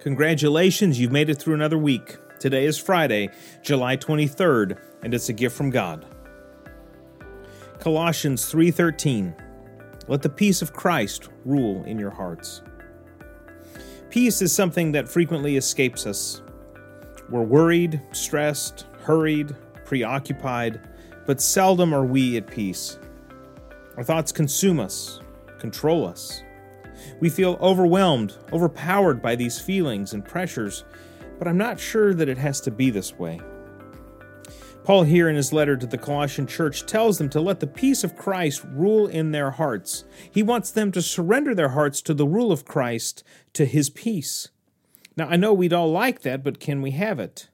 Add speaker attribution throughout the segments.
Speaker 1: Congratulations, you've made it through another week. Today is Friday, July 23rd, and it's a gift from God. Colossians 3:13 Let the peace of Christ rule in your hearts. Peace is something that frequently escapes us. We're worried, stressed, hurried, preoccupied, but seldom are we at peace. Our thoughts consume us, control us. We feel overwhelmed, overpowered by these feelings and pressures, but I'm not sure that it has to be this way. Paul, here in his letter to the Colossian church, tells them to let the peace of Christ rule in their hearts. He wants them to surrender their hearts to the rule of Christ, to his peace. Now, I know we'd all like that, but can we have it?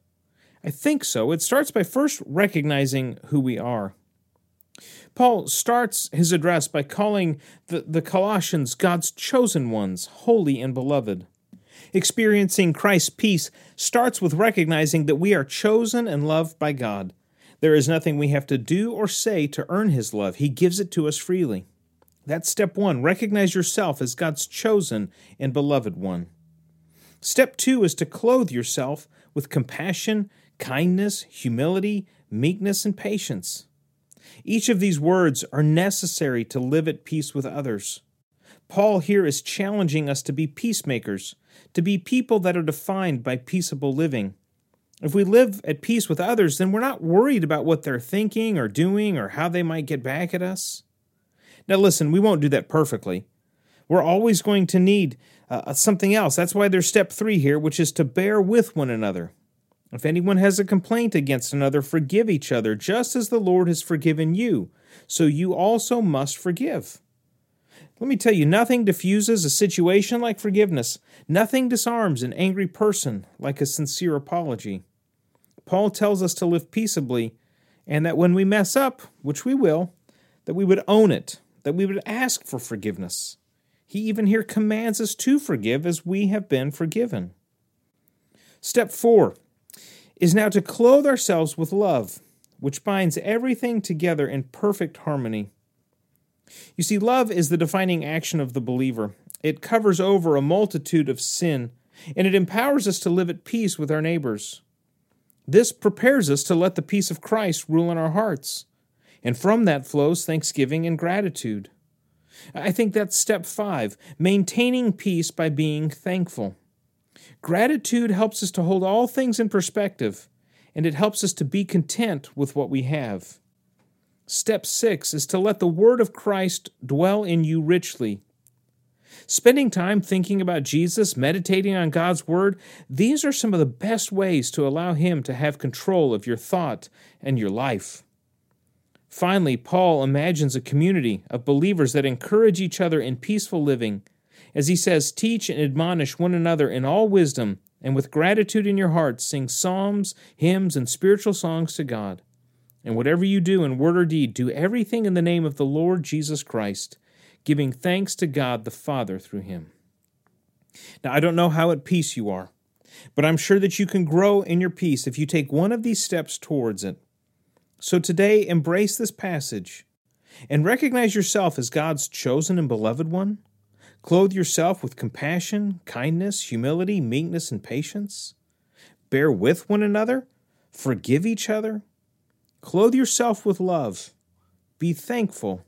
Speaker 1: I think so. It starts by first recognizing who we are. Paul starts his address by calling the, the Colossians God's chosen ones, holy and beloved. Experiencing Christ's peace starts with recognizing that we are chosen and loved by God. There is nothing we have to do or say to earn His love, He gives it to us freely. That's step one. Recognize yourself as God's chosen and beloved one. Step two is to clothe yourself with compassion, kindness, humility, meekness, and patience. Each of these words are necessary to live at peace with others. Paul here is challenging us to be peacemakers, to be people that are defined by peaceable living. If we live at peace with others, then we're not worried about what they're thinking or doing or how they might get back at us. Now, listen, we won't do that perfectly. We're always going to need uh, something else. That's why there's step three here, which is to bear with one another. If anyone has a complaint against another, forgive each other, just as the Lord has forgiven you. So you also must forgive. Let me tell you, nothing diffuses a situation like forgiveness. Nothing disarms an angry person like a sincere apology. Paul tells us to live peaceably, and that when we mess up, which we will, that we would own it, that we would ask for forgiveness. He even here commands us to forgive as we have been forgiven. Step four is now to clothe ourselves with love, which binds everything together in perfect harmony. You see, love is the defining action of the believer. It covers over a multitude of sin, and it empowers us to live at peace with our neighbors. This prepares us to let the peace of Christ rule in our hearts, and from that flows thanksgiving and gratitude. I think that's step five maintaining peace by being thankful. Gratitude helps us to hold all things in perspective, and it helps us to be content with what we have. Step six is to let the Word of Christ dwell in you richly. Spending time thinking about Jesus, meditating on God's Word, these are some of the best ways to allow Him to have control of your thought and your life. Finally, Paul imagines a community of believers that encourage each other in peaceful living as he says, Teach and admonish one another in all wisdom, and with gratitude in your hearts, sing psalms, hymns, and spiritual songs to God. And whatever you do in word or deed, do everything in the name of the Lord Jesus Christ, giving thanks to God the Father through him. Now, I don't know how at peace you are, but I'm sure that you can grow in your peace if you take one of these steps towards it. So today, embrace this passage and recognize yourself as God's chosen and beloved one Clothe yourself with compassion, kindness, humility, meekness, and patience. Bear with one another. Forgive each other. Clothe yourself with love. Be thankful.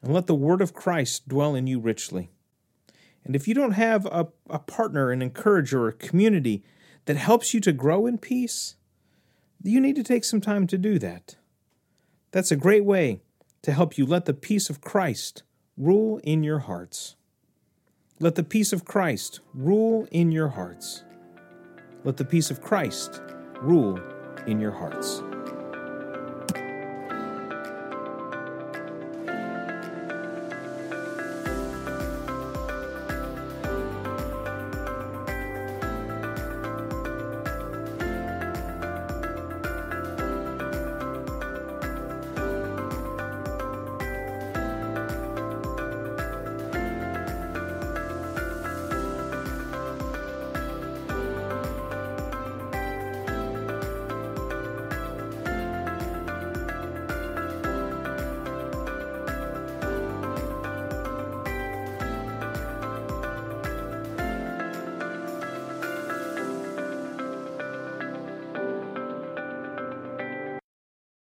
Speaker 1: And let the word of Christ dwell in you richly. And if you don't have a, a partner, an encourager, a community that helps you to grow in peace, you need to take some time to do that. That's a great way to help you let the peace of Christ rule in your hearts. Let the peace of Christ rule in your hearts. Let the peace of Christ rule in your hearts.